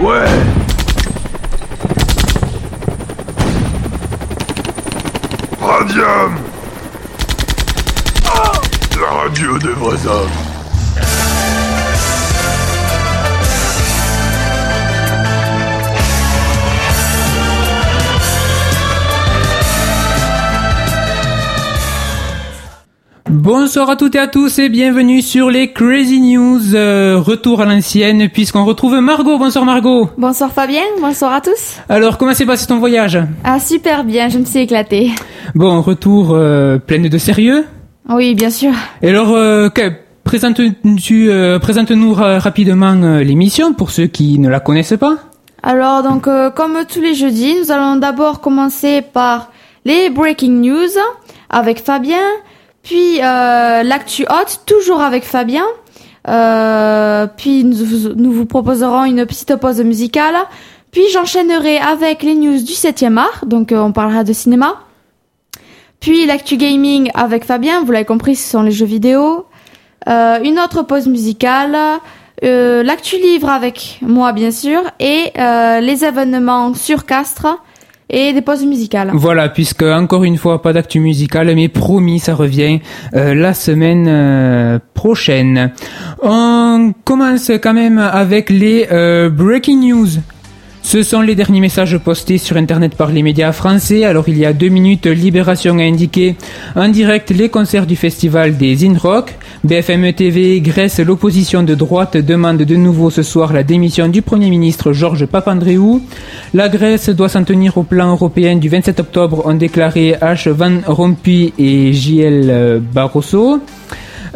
Ouais. Radium. La radio des vrais hommes Bonsoir à toutes et à tous et bienvenue sur les Crazy News. Euh, retour à l'ancienne puisqu'on retrouve Margot. Bonsoir Margot. Bonsoir Fabien, bonsoir à tous. Alors comment s'est passé ton voyage? Ah super bien, je me suis éclatée. Bon, retour euh, pleine de sérieux? Oui, bien sûr. Et alors, euh, que- présente-nous ra- rapidement l'émission pour ceux qui ne la connaissent pas? Alors donc comme tous les jeudis, nous allons d'abord commencer par les breaking news avec Fabien, puis euh, l'actu hot toujours avec Fabien. Euh, puis nous, nous vous proposerons une petite pause musicale. Puis j'enchaînerai avec les news du 7e art, donc euh, on parlera de cinéma. Puis l'actu gaming avec Fabien, vous l'avez compris, ce sont les jeux vidéo. Euh, une autre pause musicale, euh, l'actu livre avec moi bien sûr, et les événements sur Castres et des pauses musicales. Voilà, puisque encore une fois, pas d'actu musicale, mais promis, ça revient euh, la semaine euh, prochaine. On commence quand même avec les euh, breaking news. Ce sont les derniers messages postés sur Internet par les médias français. Alors il y a deux minutes, Libération a indiqué en direct les concerts du festival des In-Rock. BFM TV, Grèce, l'opposition de droite demande de nouveau ce soir la démission du Premier ministre Georges Papandreou. La Grèce doit s'en tenir au plan européen du 27 octobre, ont déclaré H. Van Rompuy et JL Barroso.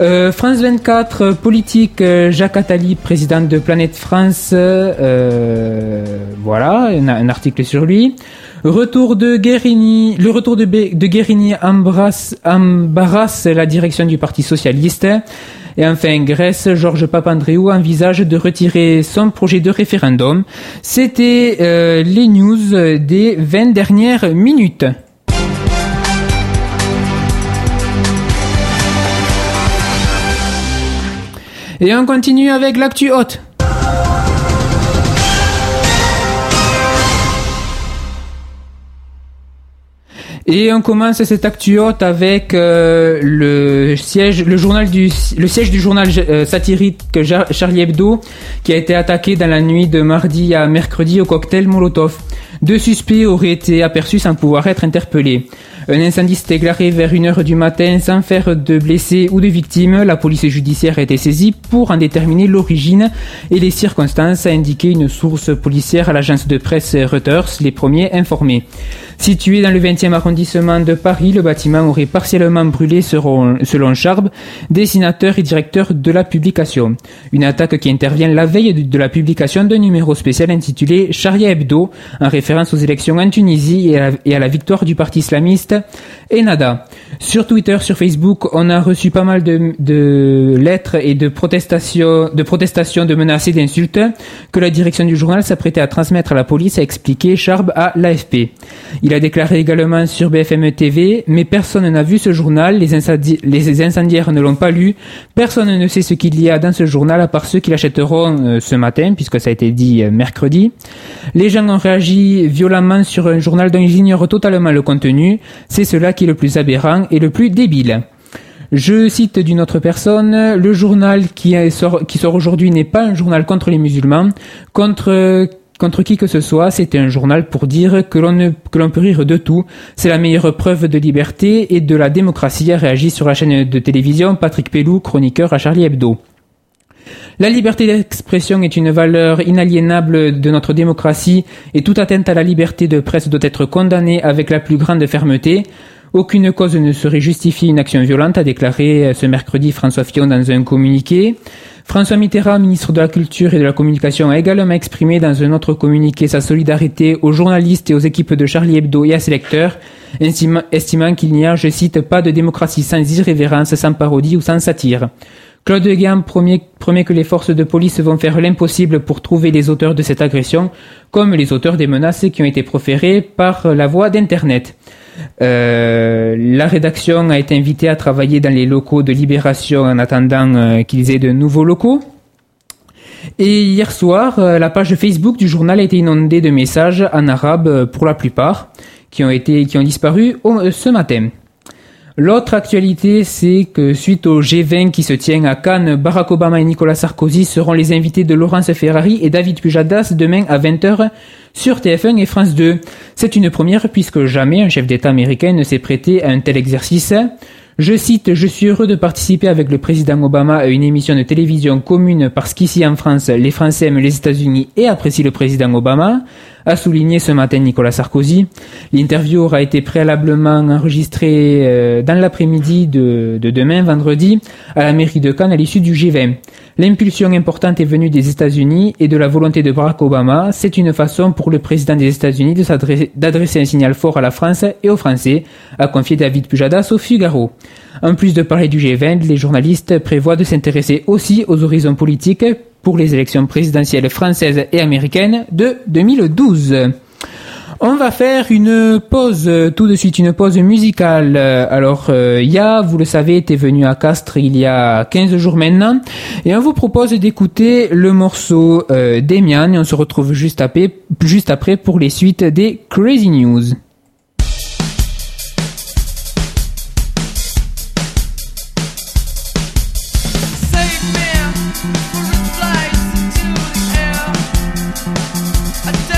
Euh, France 24, euh, politique, euh, Jacques Attali, président de Planète France, euh, voilà, un, article sur lui. Retour de Guérini, le retour de, de Guérini embarrasse la direction du Parti Socialiste. Et enfin, Grèce, Georges Papandreou envisage de retirer son projet de référendum. C'était les news des 20 dernières minutes. Et on continue avec l'actu haute. Et on commence cette actu haute avec euh, le siège, du, journal euh, satirique Charlie Hebdo, qui a été attaqué dans la nuit de mardi à mercredi au cocktail Molotov. Deux suspects auraient été aperçus sans pouvoir être interpellés. Un incendie s'est déclaré vers 1h du matin sans faire de blessés ou de victimes. La police judiciaire a été saisie pour en déterminer l'origine et les circonstances, a indiqué une source policière à l'agence de presse Reuters, les premiers informés. Situé dans le 20e arrondissement de Paris, le bâtiment aurait partiellement brûlé selon, Charb, dessinateur et directeur de la publication. Une attaque qui intervient la veille de, la publication d'un numéro spécial intitulé Sharia Hebdo, en référence aux élections en Tunisie et à, la victoire du parti islamiste Ennahda. Sur Twitter, sur Facebook, on a reçu pas mal de, lettres et de protestations, de protestations, menaces et d'insultes que la direction du journal s'apprêtait à transmettre à la police, a expliqué Charb à l'AFP. Il a déclaré également sur BFM TV, mais personne n'a vu ce journal, les, incendiaires ne l'ont pas lu, personne ne sait ce qu'il y a dans ce journal à part ceux qui l'achèteront euh, ce matin, puisque ça a été dit euh, mercredi. Les gens ont réagi violemment sur un journal dont ils ignorent totalement le contenu, c'est cela qui est le plus aberrant et le plus débile. Je cite d'une autre personne, le journal qui, sort, qui sort aujourd'hui n'est pas un journal contre les musulmans, contre contre qui que ce soit, c'était un journal pour dire que l'on ne, que l'on peut rire de tout. C'est la meilleure preuve de liberté et de la démocratie, a réagi sur la chaîne de télévision Patrick Pellou, chroniqueur à Charlie Hebdo. La liberté d'expression est une valeur inaliénable de notre démocratie et toute atteinte à la liberté de presse doit être condamnée avec la plus grande fermeté. Aucune cause ne saurait justifier une action violente, a déclaré ce mercredi François Fillon dans un communiqué. François Mitterrand, ministre de la Culture et de la Communication, a également exprimé dans un autre communiqué sa solidarité aux journalistes et aux équipes de Charlie Hebdo et à ses lecteurs, estimant qu'il n'y a, je cite, pas de démocratie sans irrévérence, sans parodie ou sans satire. Claude Guéant promet, que les forces de police vont faire l'impossible pour trouver les auteurs de cette agression, comme les auteurs des menaces qui ont été proférées par la voie d'Internet. Euh, la rédaction a été invitée à travailler dans les locaux de Libération en attendant euh, qu'ils aient de nouveaux locaux. Et hier soir, euh, la page Facebook du journal a été inondée de messages en arabe pour la plupart, qui ont disparu ce matin. L'autre actualité, c'est que suite au G20 qui se tient à Cannes, Barack Obama et Nicolas Sarkozy seront les invités de Laurence Ferrari et David Pujadas demain à 20h sur TF1 et France 2. C'est une première puisque jamais un chef d'État américain ne s'est prêté à un tel exercice. Je cite, je suis heureux de participer avec le président Obama à une émission de télévision commune parce qu'ici en France, les Français aiment les États-Unis et apprécient le président Obama, a souligné ce matin Nicolas Sarkozy. L'interview aura été préalablement enregistrée euh, dans l'après-midi de, de demain, vendredi, à la mairie de Cannes à l'issue du G20. L'impulsion importante est venue des États-Unis et de la volonté de Barack Obama. C'est une façon pour le président des États-Unis d'adresser un signal fort à la France et aux Français, a confié David Pujadas au Figaro. En plus de parler du G20, les journalistes prévoient de s'intéresser aussi aux horizons politiques pour les élections présidentielles françaises et américaines de 2012. On va faire une pause, tout de suite une pause musicale. Alors, euh, Ya, vous le savez, était venu à Castres il y a 15 jours maintenant. Et on vous propose d'écouter le morceau euh, d'Emian et on se retrouve juste après, juste après pour les suites des Crazy News. A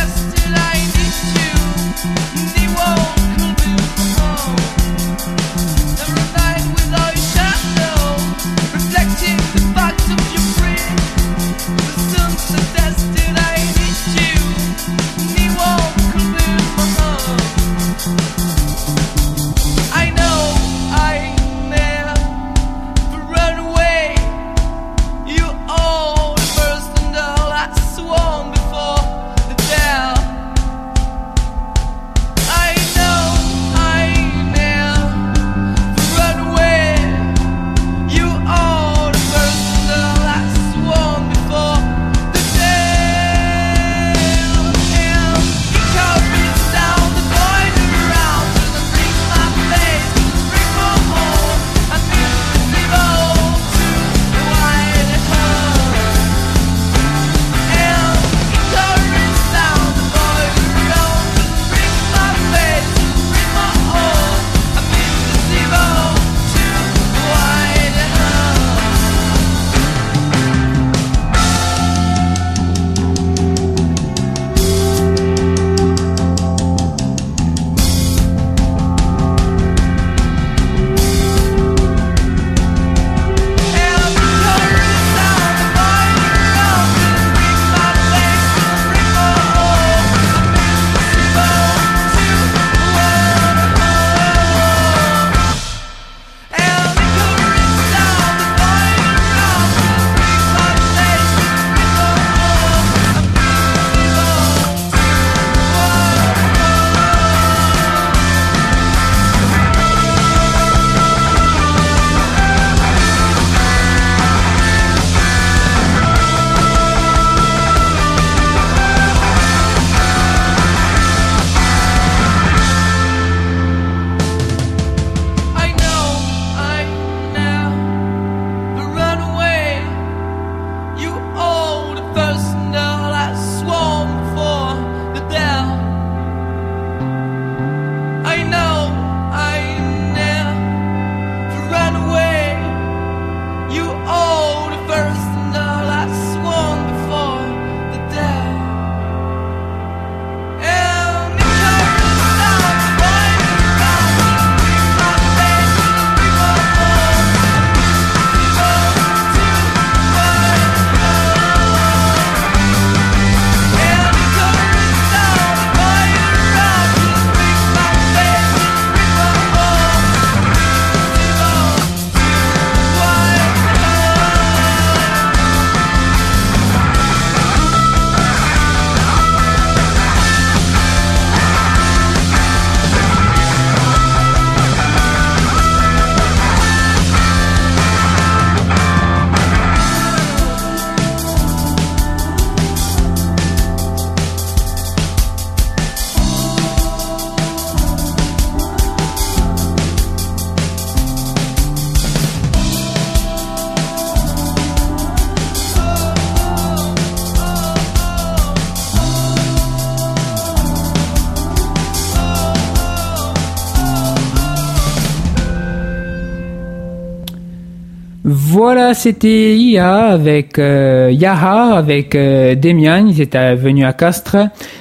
Voilà, c'était IA avec euh, Yaha, avec euh, Demian, ils étaient venus à Castres.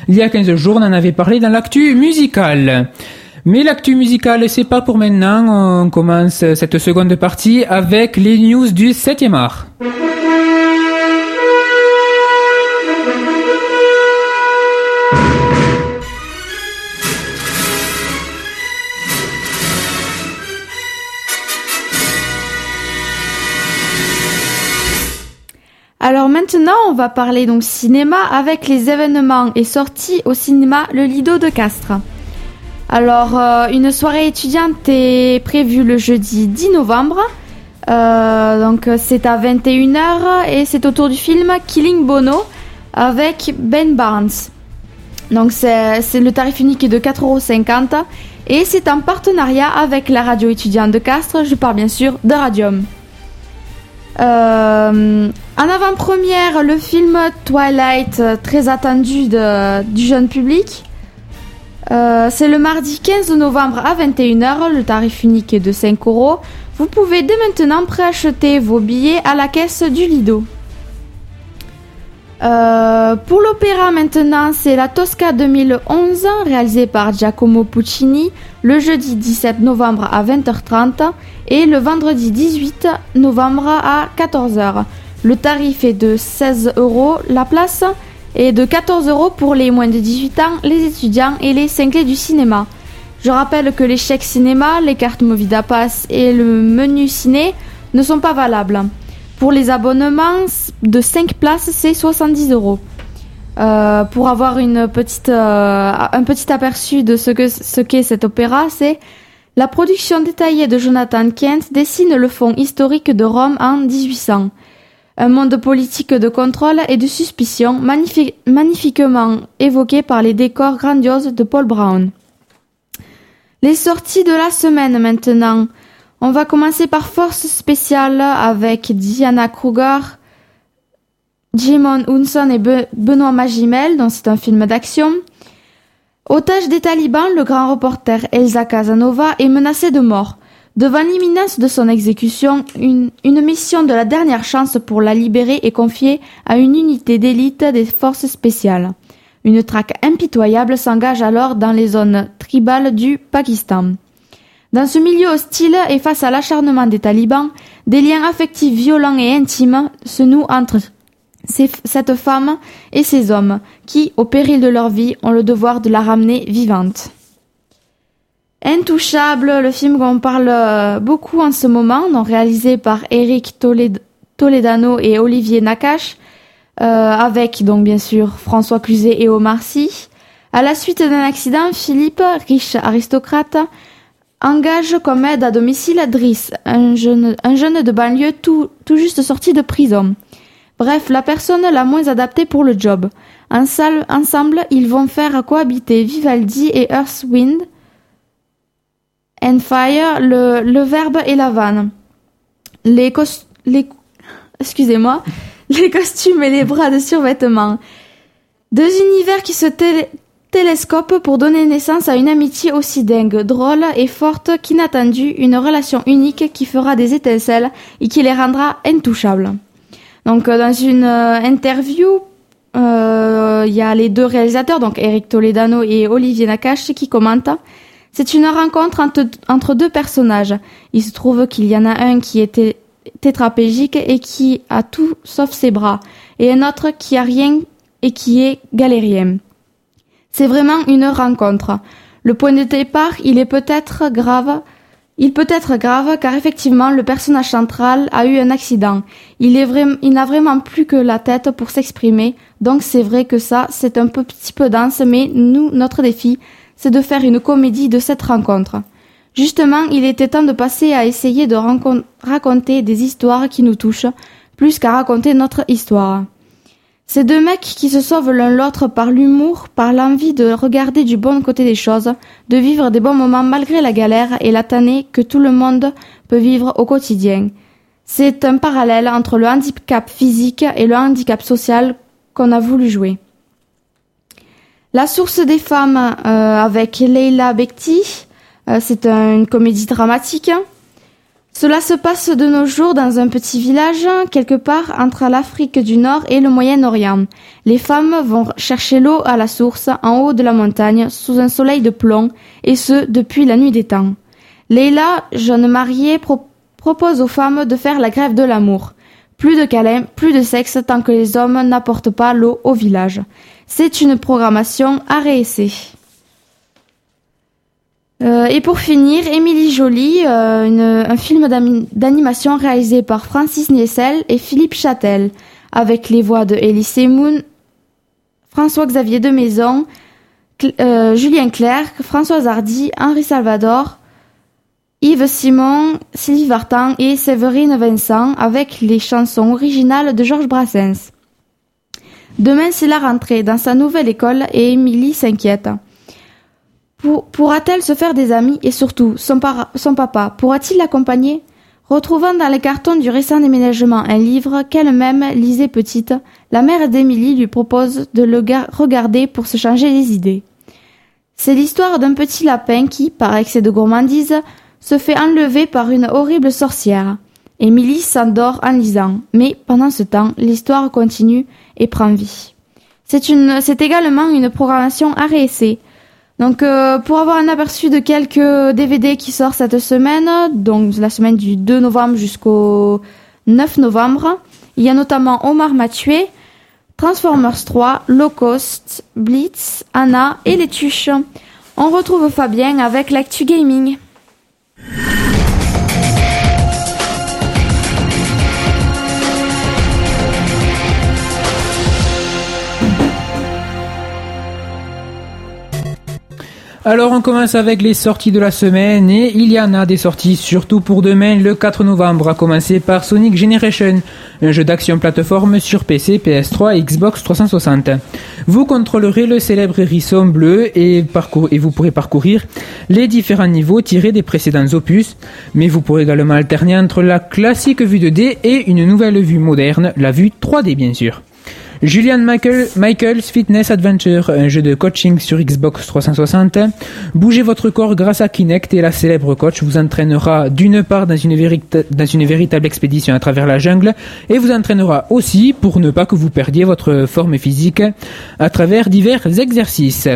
Il y a 15 jours, on en avait parlé dans l'actu musicale. Mais l'actu musicale, c'est pas pour maintenant. On commence cette seconde partie avec les news du 7e art. Alors maintenant, on va parler donc cinéma avec les événements et sorties au cinéma Le Lido de Castres. Alors, euh, une soirée étudiante est prévue le jeudi 10 novembre. Euh, donc, c'est à 21h et c'est autour du film Killing Bono avec Ben Barnes. Donc, c'est le tarif unique est de 4,50€ et c'est en partenariat avec la radio étudiante de Castres. Je parle bien sûr de Radium. Euh, en avant-première, le film Twilight, euh, très attendu du jeune public. Euh, c'est le mardi 15 novembre à 21h, le tarif unique est de 5 euros. Vous pouvez dès maintenant préacheter vos billets à la caisse du Lido. Pour l'opéra maintenant, c'est la Tosca 2011, réalisée par Giacomo Puccini, le jeudi 17 novembre à 20h30 et le vendredi 18 novembre à 14h. Le tarif est de 16 euros la place et de 14 euros pour les moins de 18 ans, les étudiants et les cinglés du cinéma. Je rappelle que les chèques cinéma, les cartes Movida Pass et le menu ciné ne sont pas valables. Pour les abonnements de 5 places, c'est 70 euros. Euh, pour avoir une petite, euh, un petit aperçu de ce que ce qu'est cet opéra, c'est la production détaillée de Jonathan Kent dessine le fond historique de Rome en 1800. Un monde politique de contrôle et de suspicion magnifi- magnifiquement évoqué par les décors grandioses de Paul Brown. Les sorties de la semaine maintenant. On va commencer par Force spéciale avec Diana Kruger, Jimon Hunson et Be- Benoît Magimel, dont c'est un film d'action. Otage des talibans, le grand reporter Elsa Casanova est menacé de mort. Devant l'imminence de son exécution, une, mission de la dernière chance pour la libérer est confiée à une unité d'élite des forces spéciales. Une traque impitoyable s'engage alors dans les zones tribales du Pakistan. Dans ce milieu hostile et face à l'acharnement des talibans, des liens affectifs violents et intimes se nouent entre cette femme et ces hommes qui, au péril de leur vie, ont le devoir de la ramener vivante. Intouchable, le film qu'on parle euh, beaucoup en ce moment, donc réalisé par Eric Toled- Toledano et Olivier Nakache, euh, avec donc bien sûr François Cluzet et Omar Sy. À la suite d'un accident, Philippe, riche aristocrate, engage comme aide à domicile Driss, un jeune, un jeune de banlieue tout juste sorti de prison. Bref, la personne la moins adaptée pour le job. Ensemble, ils vont faire cohabiter Vivaldi et Earth, Wind and Fire, le, verbe et la vanne. Les, excusez-moi, les costumes et les bras de survêtement. Deux univers qui se télescopent pour donner naissance à une amitié aussi dingue, drôle et forte qu'inattendue, une relation unique qui fera des étincelles et qui les rendra intouchables. Donc euh, dans une euh, interview, euh, il y a les deux réalisateurs, donc Eric Toledano et Olivier Nakache, qui commentent. C'est une rencontre entre, entre deux personnages. Il se trouve qu'il y en a un qui est té- tétraplégique et qui a tout sauf ses bras, et un autre qui a rien et qui est galérien. C'est vraiment une rencontre. Le point de départ, il est peut-être grave. Il peut être grave car effectivement le personnage central a eu un accident. Il est il n'a vraiment plus que la tête pour s'exprimer. Donc c'est vrai que ça, c'est un petit peu dense, mais nous, notre défi, c'est de faire une comédie de cette rencontre. Justement, il était temps de passer à essayer de raconter des histoires qui nous touchent, plus qu'à raconter notre histoire. Ces deux mecs qui se sauvent l'un l'autre par l'humour, par l'envie de regarder du bon côté des choses, de vivre des bons moments malgré la galère et la tannée que tout le monde peut vivre au quotidien. C'est un parallèle entre le handicap physique et le handicap social qu'on a voulu jouer. La source des femmes euh, avec Leila Bekti, euh, c'est un- une comédie dramatique. Cela se passe de nos jours dans un petit village, quelque part entre l'Afrique du Nord et le Moyen-Orient. Les femmes vont chercher l'eau à la source, en haut de la montagne, sous un soleil de plomb, et ce, depuis la nuit des temps. Leila, jeune mariée, pro- propose aux femmes de faire la grève de l'amour. Plus de câlins, plus de sexe tant que les hommes n'apportent pas l'eau au village. C'est une programmation à réessayer. Euh, et pour finir, Émilie Jolie, euh, un film d'animation réalisé par Francis Niessel et Philippe Châtel, avec les voix de Elie Moon, François-Xavier de Maison, Cl- euh, Julien Clerc, Françoise Hardy, Henri Salvador, Yves Simon, Sylvie Vartan et Séverine Vincent, avec les chansons originales de Georges Brassens. Demain, c'est la rentrée dans sa nouvelle école et Émilie s'inquiète. Pour- Pourra-t-elle se faire des amis et surtout son, papa pourra-t-il l'accompagner? Retrouvant dans les cartons du récent déménagement un livre qu'elle-même lisait petite, la mère d'Émilie lui propose de le ga- regarder pour se changer les idées. C'est l'histoire d'un petit lapin qui, par excès de gourmandise, se fait enlever par une horrible sorcière. Émilie s'endort en lisant, mais pendant ce temps, l'histoire continue et prend vie. C'est également une programmation à réessayer. Donc, euh, pour avoir un aperçu de quelques DVD qui sortent cette semaine, donc la semaine du 2 novembre jusqu'au 9 novembre, il y a notamment Omar m'a tué, Transformers 3, Low Cost, Blitz, Anna et les Tuches. On retrouve Fabien avec l'actu gaming. Alors on commence avec les sorties de la semaine et il y en a des sorties surtout pour demain le 4 novembre à commencer par Sonic Generation, un jeu d'action plateforme sur PC, PS3 et Xbox 360. Vous contrôlerez le célèbre hérisson bleu et, et vous pourrez parcourir les différents niveaux tirés des précédents opus, mais vous pourrez également alterner entre la classique vue 2D et une nouvelle vue moderne, la vue 3D bien sûr. Julian Michael, Michael's Fitness Adventure, un jeu de coaching sur Xbox 360. Bougez votre corps grâce à Kinect et la célèbre coach vous entraînera d'une part dans une véritable expédition à travers la jungle et vous entraînera aussi pour ne pas que vous perdiez votre forme physique à travers divers exercices.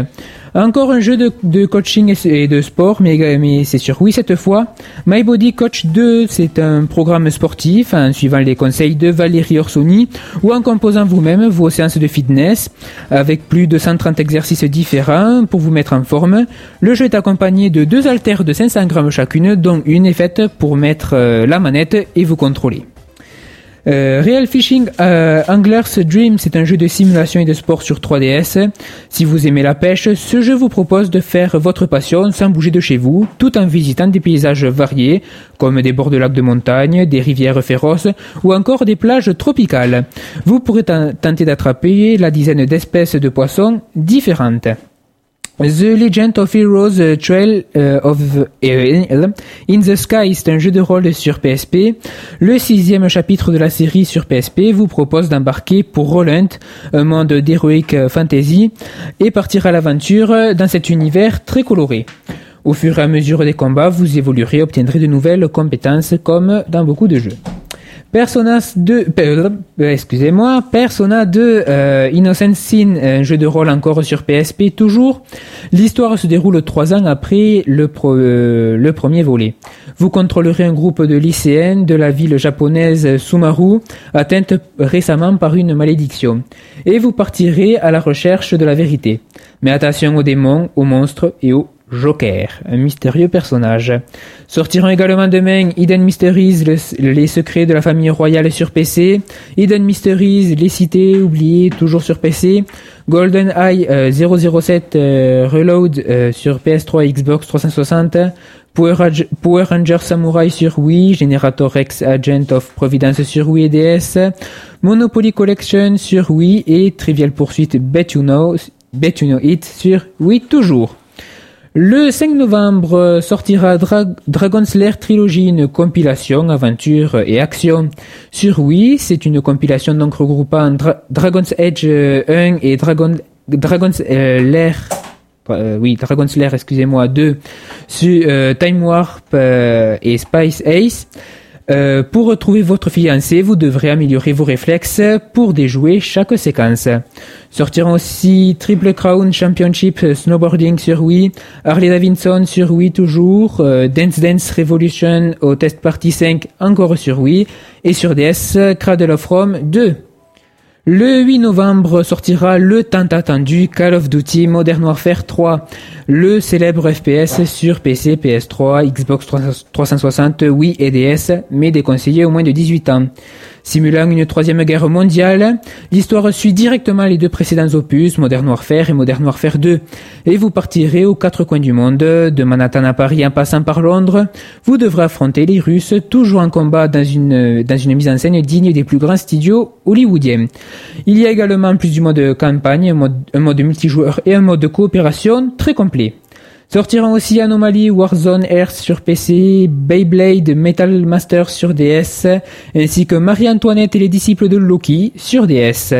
Encore un jeu de, coaching et de sport, mais, c'est sur oui cette fois. My Body Coach 2, c'est un programme sportif en suivant les conseils de Valérie Orsoni ou en composant vous-même vos séances de fitness avec plus de 130 exercices différents pour vous mettre en forme. Le jeu est accompagné de deux haltères de 500 grammes chacune, dont une est faite pour mettre euh, la manette et vous contrôler. Euh, Real Fishing euh, Angler's Dream, c'est un jeu de simulation et de sport sur 3DS. Si vous aimez la pêche, ce jeu vous propose de faire votre passion sans bouger de chez vous, tout en visitant des paysages variés, comme des bords de lacs de montagne, des rivières féroces ou encore des plages tropicales. Vous pourrez ten- tenter d'attraper la dizaine d'espèces de poissons différentes. The Legend of Heroes euh, Trail euh, of in the Sky, c'est un jeu de rôle sur PSP. Le sixième chapitre de la série sur PSP vous propose d'embarquer pour Roland, un monde d'heroic fantasy, et partir à l'aventure dans cet univers très coloré. Au fur et à mesure des combats, vous évoluerez et obtiendrez de nouvelles compétences comme dans beaucoup de jeux. Persona 2, euh, excusez-moi, Persona 2 euh, Innocent Sin, un jeu de rôle encore sur PSP toujours. L'histoire se déroule trois ans après le, euh, premier volet. Vous contrôlerez un groupe de lycéennes de la ville japonaise Sumaru, atteinte récemment par une malédiction. Et vous partirez à la recherche de la vérité. Mais attention aux démons, aux monstres et aux Joker, un mystérieux personnage. Sortiront également demain Hidden Mysteries, le- les secrets de la famille royale sur PC, Hidden Mysteries, les cités oubliées toujours sur PC, Golden Eye euh, 007 euh, Reload euh, sur PS3 et Xbox 360, Power, Rang- Power Ranger Samurai sur Wii, Generator X Agent of Providence sur Wii et DS, Monopoly Collection sur Wii et Trivial Pursuit Bet You Know, Bet You Know It sur Wii toujours. Le 5 novembre euh, sortira Dra Dragon Trilogy, une compilation, aventure et action sur Wii. C'est une compilation donc regroupant Dra- Dragon's Edge euh, 1 et Dragon Dragon's euh, Lair euh, oui, Dragon Slayer, excusez-moi, 2 sur euh, Time Warp euh, et Spice Ace. Euh, pour retrouver votre fiancé, vous devrez améliorer vos réflexes pour déjouer chaque séquence. Sortiront aussi Triple Crown Championship Snowboarding sur Wii, Harley Davidson sur Wii toujours, euh, Dance Dance Revolution au Test Party 5 encore sur Wii, et sur DS, Cradle of Rome 2. Le 8 novembre sortira le tant attendu Call of Duty Modern Warfare 3, le célèbre FPS sur PC, PS3, Xbox 360, Wii et DS, mais déconseillé au moins de 18 ans. Simulant une troisième guerre mondiale, l'histoire suit directement les deux précédents opus, Modern Warfare et Modern Warfare 2, et vous partirez aux quatre coins du monde, de Manhattan à Paris en passant par Londres, vous devrez affronter les Russes, toujours en combat dans une, mise en scène digne des plus grands studios hollywoodiens. Il y a également plus du mode campagne, un mode, un mode multijoueur et un mode de coopération très complet. Sortiront aussi Anomaly Warzone Earth sur PC, Beyblade Metal Master sur DS, ainsi que Marie-Antoinette et les disciples de Loki sur DS.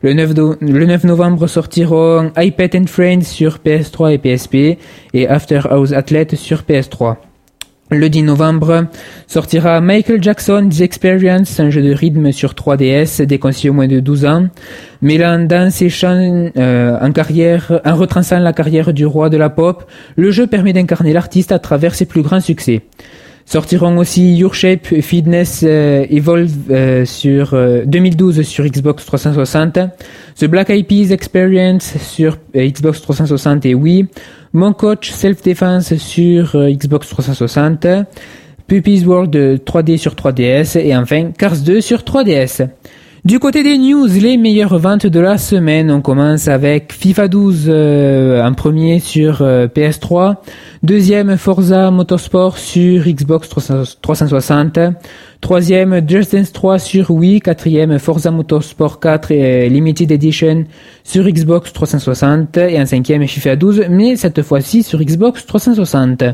Le 9, do- le 9 novembre sortiront iPad and Friends sur PS3 et PSP, et After Hours Athlete sur PS3. Le 10 novembre sortira Michael Jackson The Experience, un jeu de rythme sur 3DS déconseillé au moins de 12 ans, mêlant danse et chant euh, en carrière, en retraçant la carrière du roi de la pop. Le jeu permet d'incarner l'artiste à travers ses plus grands succès. Sortiront aussi Your Shape Fitness euh, Evolve euh, sur euh, 2012 sur Xbox 360, The Black Eyed Peas Experience sur euh, Xbox 360 et Wii, Mon Coach Self Defense sur euh, Xbox 360, Puppies World euh, 3D sur 3DS et enfin Cars 2 sur 3DS. Du côté des news, les meilleures ventes de la semaine, on commence avec FIFA 12 euh, en premier sur euh, PS3, deuxième Forza Motorsport sur Xbox 360, troisième Just Dance 3 sur Wii, quatrième Forza Motorsport 4 et euh, Limited Edition sur Xbox 360 et un cinquième FIFA 12, mais cette fois-ci sur Xbox 360.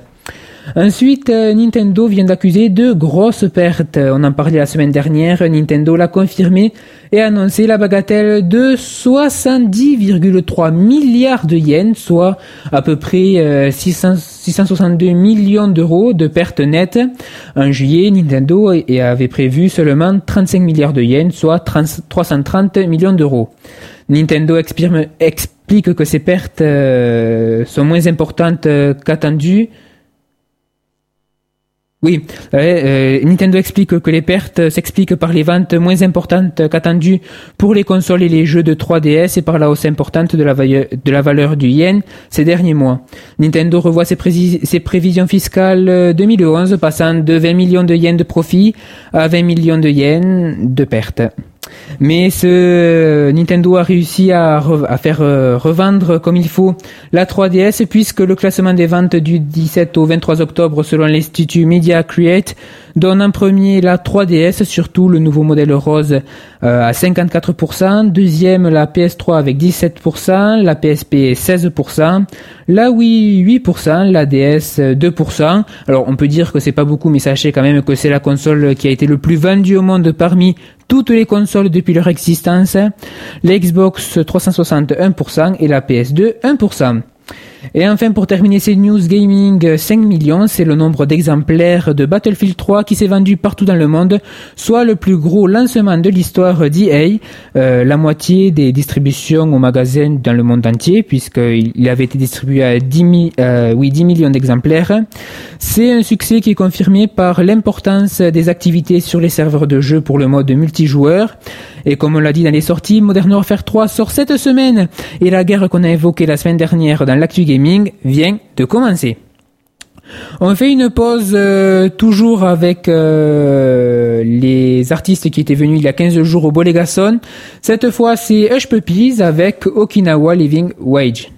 Ensuite, euh, Nintendo vient d'accuser de grosses pertes. On en parlait la semaine dernière. Nintendo l'a confirmé et annoncé la bagatelle de 70,3 milliards de yens, soit à peu près euh, 600 662 millions d'euros de pertes nettes. En juillet, Nintendo avait prévu seulement 35 milliards de yens, soit 30 330 millions d'euros. Nintendo explique que ces pertes euh, sont moins importantes euh, qu'attendues. Oui, ouais, euh, Nintendo explique que les pertes s'expliquent par les ventes moins importantes qu'attendues pour les consoles et les jeux de 3DS et par la hausse importante de la, valeur du yen ces derniers mois. Nintendo revoit ses, ses prévisions fiscales euh, 2011 passant de 20 millions de yens de profit à 20 millions de yens de pertes. Mais ce Nintendo a réussi à, re- à faire euh, revendre comme il faut la 3DS puisque le classement des ventes du 17 au 23 octobre selon l'Institut Media Create donne en premier la 3DS, surtout le nouveau modèle rose euh, à 54%, deuxième la PS3 avec 17%, la PSP 16%, la Wii 8%, la DS 2%. Alors on peut dire que c'est pas beaucoup mais sachez quand même que c'est la console qui a été le plus vendue au monde parmi toutes les consoles depuis leur existence, la Xbox 360 1% et la PS2 1%. Et enfin, pour terminer ces news gaming, 5 millions, c'est le nombre d'exemplaires de Battlefield 3 qui s'est vendu partout dans le monde, soit le plus gros lancement de l'histoire d'EA, euh, la moitié des distributions au magasin dans le monde entier, puisqu'il il avait été distribué à 10, mi- euh, oui, 10 millions d'exemplaires. C'est un succès qui est confirmé par l'importance des activités sur les serveurs de jeu pour le mode multijoueur. Et comme on l'a dit dans les sorties, Modern Warfare 3 sort cette semaine, et la guerre qu'on a évoquée la semaine dernière dans l'actu gaming vient de commencer. On fait une pause euh, toujours avec euh, les artistes qui étaient venus il y a 15 jours au Bolégason. Cette fois, c'est Hush Puppies avec Okinawa Living Wage.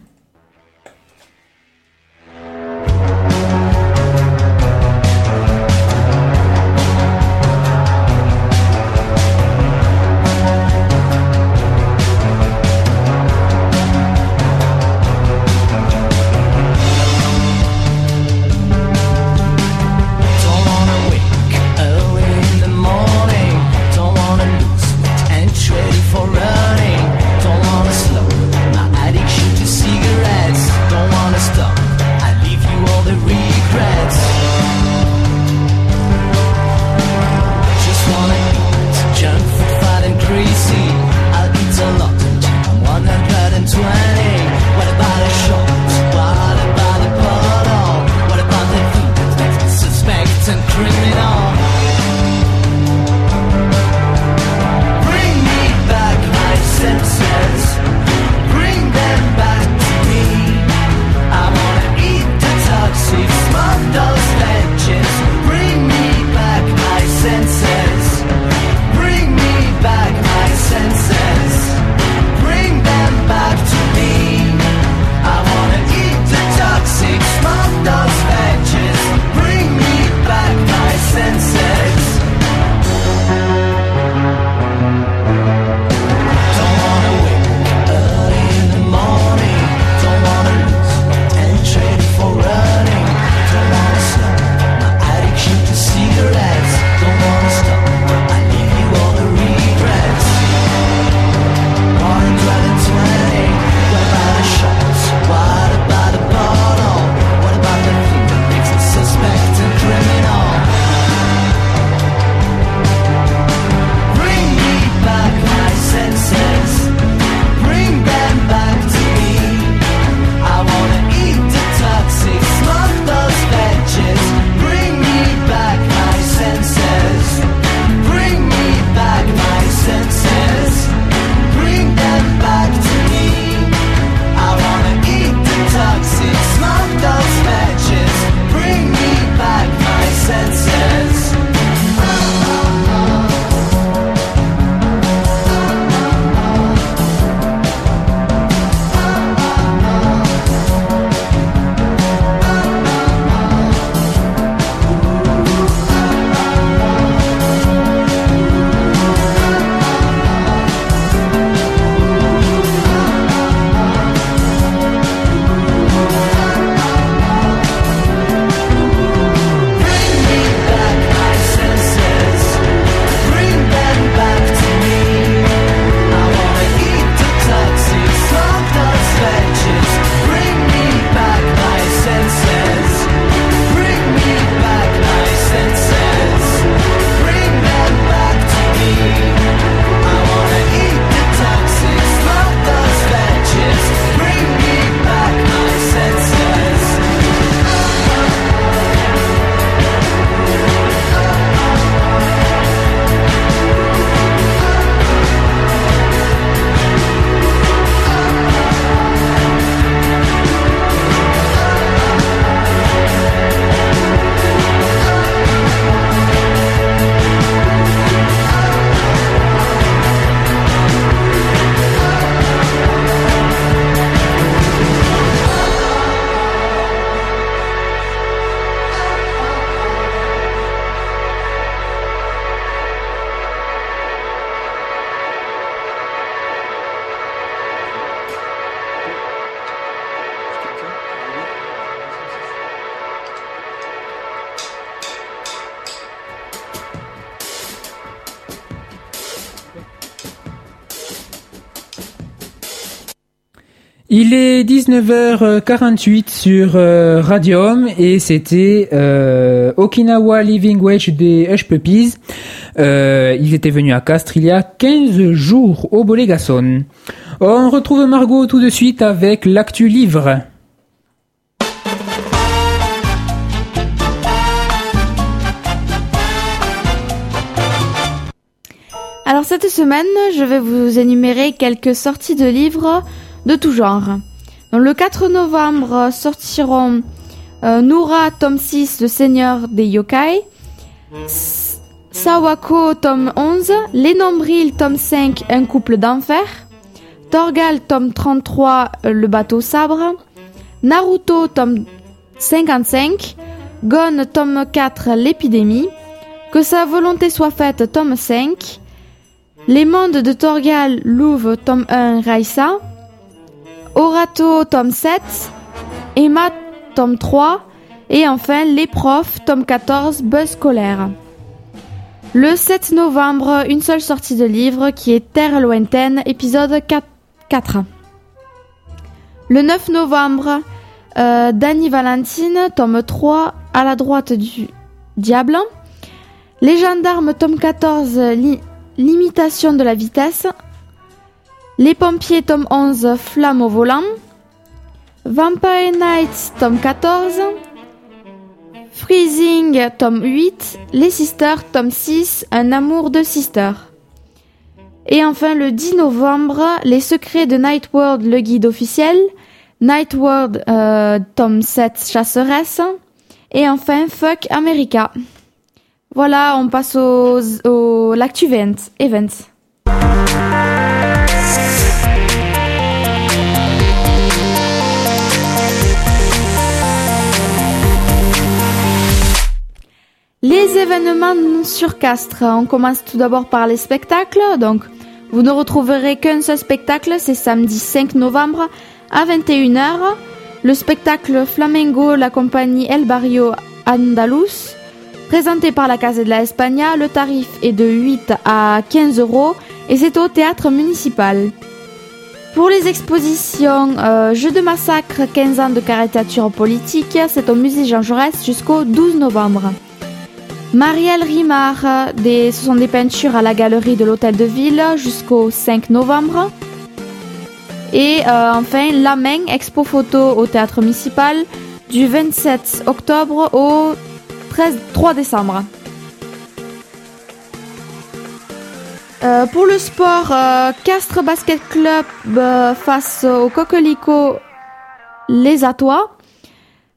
Il est 19h48 sur euh, Radium et c'était euh, Okinawa Living Wage des Hush Puppies. Euh, ils étaient venus à Castres il y a 15 jours au Bolégason. On retrouve Margot tout de suite avec l'actu livre. Alors cette semaine, je vais vous énumérer quelques sorties de livres de tout genre. Le 4 novembre sortiront euh, Nura, tome 6, Le Seigneur des Yokai, S- Sawako, tome 11, Les Nombrils, tome 5, Un couple d'enfer, Torgal, tome 33, euh, Le bateau sabre, Naruto, tome 55, Gon, tome 4, L'épidémie, Que sa volonté soit faite, tome 5, Les mondes de Torgal, Louvre, tome 1, Raissa, Orato, tome 7, Emma, tome 3, et enfin Les profs, tome 14, Buzz scolaire. Le 7 novembre, une seule sortie de livre qui est Terre lointaine, épisode 4. 4. Le 9 novembre, euh, Dani Valentine, tome 3, à la droite du diable. Les gendarmes, tome 14, li- L'imitation de la vitesse. Les pompiers, tome 11, Flamme au volant. Vampire Nights, tome 14. Freezing, tome 8. Les Sisters, tome 6, Un amour de Sister. Et enfin, le 10 novembre, Les secrets de Night World, le guide officiel. Night World, euh, tome 7, Chasseresse. Et enfin, Fuck America. Voilà, on passe aux, aux l'actu event. Les événements sur Castres. On commence tout d'abord par les spectacles. Donc, vous ne retrouverez qu'un seul spectacle, c'est samedi 5 novembre à 21h. Le spectacle Flamengo, la compagnie El Barrio Andalus, présenté par la Casa de la España. Le tarif est de 8 à 15 euros et c'est au théâtre municipal. Pour les expositions euh, Jeux de massacre 15 ans de caricature politique, c'est au musée Jean Jaurès jusqu'au 12 novembre. Marielle Rimard, euh, des, ce sont des peintures à la galerie de l'Hôtel de Ville jusqu'au 5 novembre. Et euh, enfin, La Main, expo photo au théâtre municipal du 27 octobre au 13, 3 décembre. Euh, pour le sport, euh, Castres Basket Club face au Coquelicot Les Atois.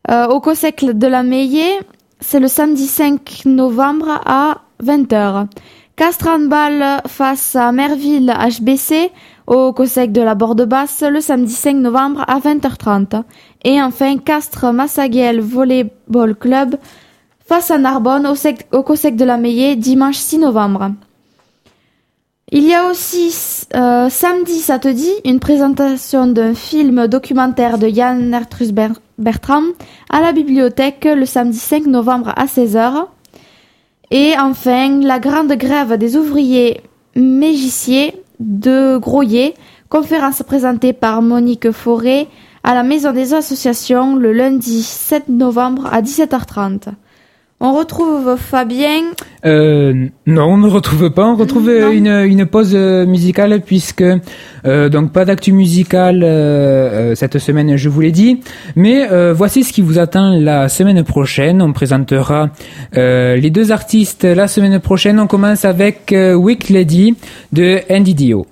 Au COSEC de la Meillée, c'est le samedi 5 novembre à 20h. Castres Handball face à Merville HBC au COSEC de la Borde Basse le samedi 5 novembre à 20h30. Et enfin, Castres Massaguel Volleyball Club face à Narbonne au, au COSEC de la Meillée dimanche 6 novembre. Il y a aussi euh, samedi, ça une présentation d'un film documentaire de Yann Bertram à la bibliothèque le samedi 5 novembre à 16h. Et enfin, la grande grève des ouvriers mégissiers de Groyer, conférence présentée par Monique Forêt à la Maison des Associations le lundi 7 novembre à 17h30. On retrouve Fabien Euh, non, on ne retrouve pas. On retrouve euh, Non. une, une pause euh, musicale puisque euh, donc pas d'actu musicale euh, cette semaine, je vous l'ai dit. Mais euh, voici ce qui vous attend la semaine prochaine. On présentera euh, les deux artistes la semaine prochaine. On commence avec Week Lady de Andy Dio.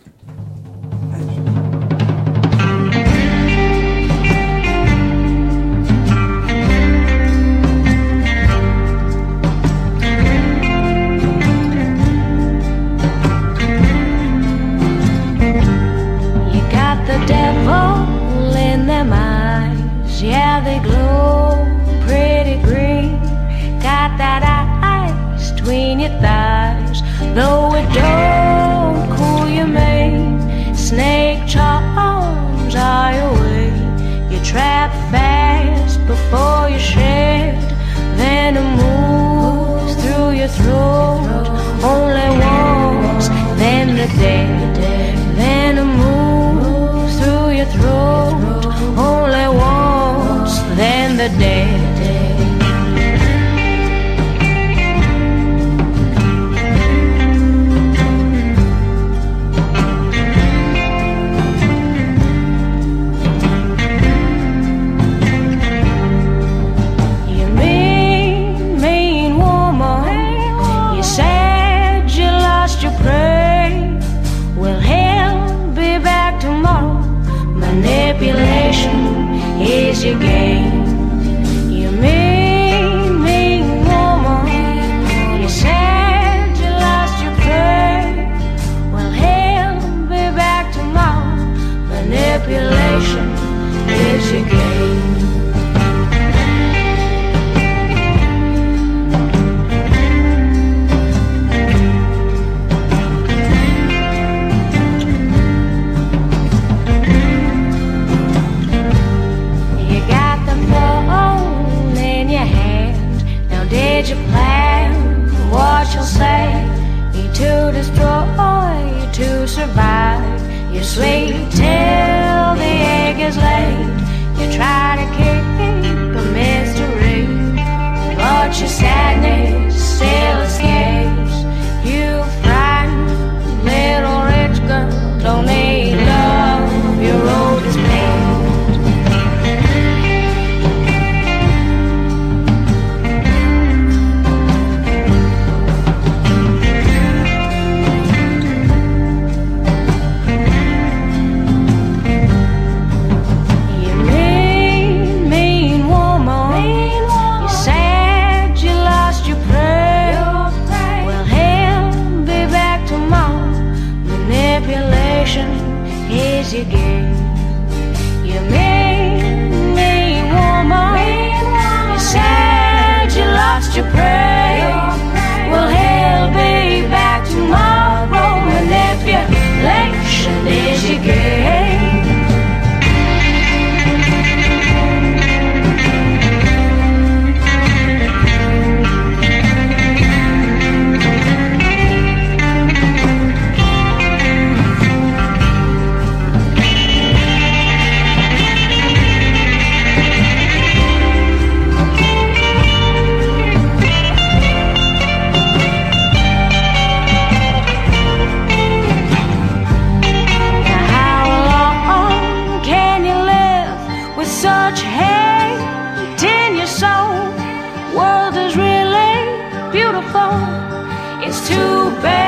too bad.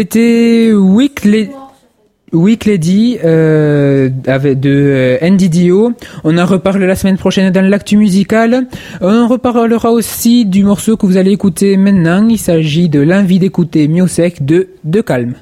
C'était Week, Week Lady euh, de euh, Andy Dio. On en reparle la semaine prochaine dans l'actu musical. On reparlera aussi du morceau que vous allez écouter maintenant. Il s'agit de l'envie d'écouter Miosec de De Calme.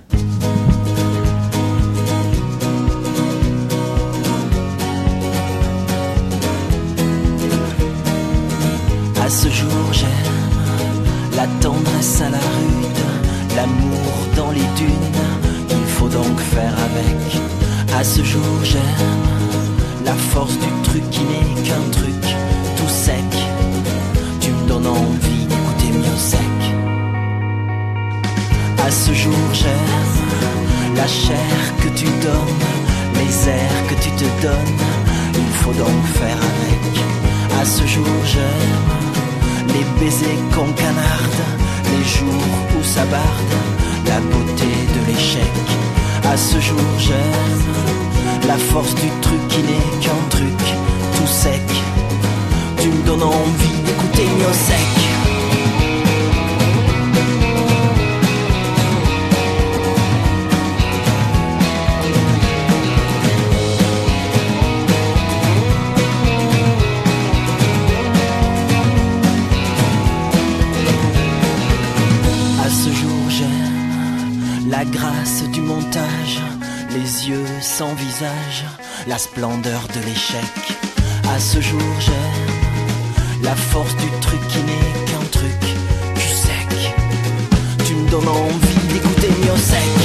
ce jour j'aime la grâce du montage, les yeux sans visage, la splendeur de l'échec. À ce jour j'aime la force du truc qui n'est qu'un truc cul sec. Tu me donnes envie d'écouter mieux sec.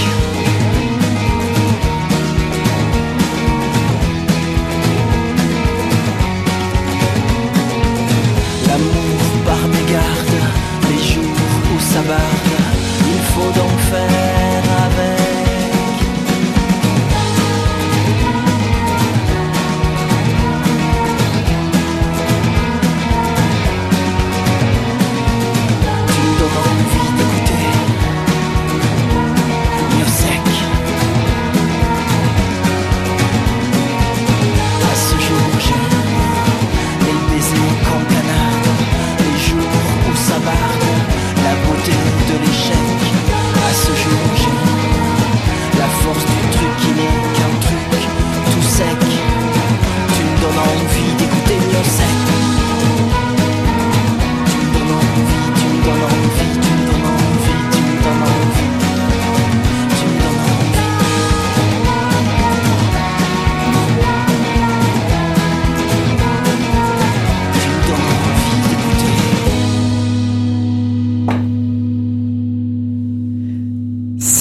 L'amour par mégarde, les jours où ça bat il faut donc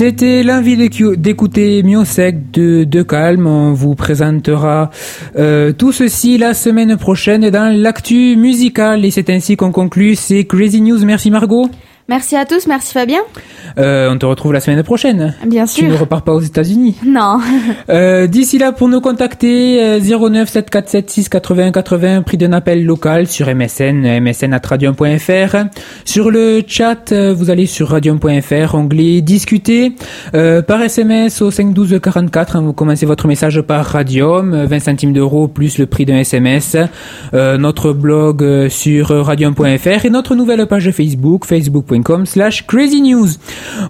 C'était l'envie d'écouter Miosec de De Calme. On vous présentera euh, tout ceci la semaine prochaine dans l'actu musical. Et c'est ainsi qu'on conclut ces Crazy News. Merci Margot. Merci à tous, merci Fabien. Euh, on te retrouve la semaine prochaine. Bien Tu ne sûr. repars pas aux États-Unis. Non. Euh, D'ici là, pour nous contacter, euh, 09 747 6 80 80, prix d'un appel local sur MSN, msn at radium.fr. Sur le chat, euh, vous allez sur radium.fr, onglet discuter, euh, par SMS au 512 44, hein, vous commencez votre message par radium, euh, 20 centimes d'euros plus le prix d'un SMS, notre blog sur radium.fr et notre nouvelle page Facebook, facebook.com slash crazy news.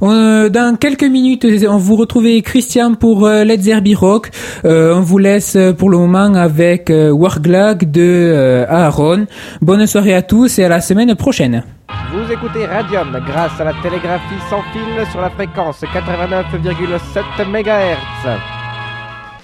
Euh, dans quelques minutes, on vous retrouve Christian pour euh, Let's Herbie Rock. Euh, on vous laisse euh, pour le moment avec euh, Warglag de euh, Aaron. Bonne soirée à tous et à la semaine prochaine. Vous écoutez Radium grâce à la télégraphie sans fil sur la fréquence 89,7 MHz.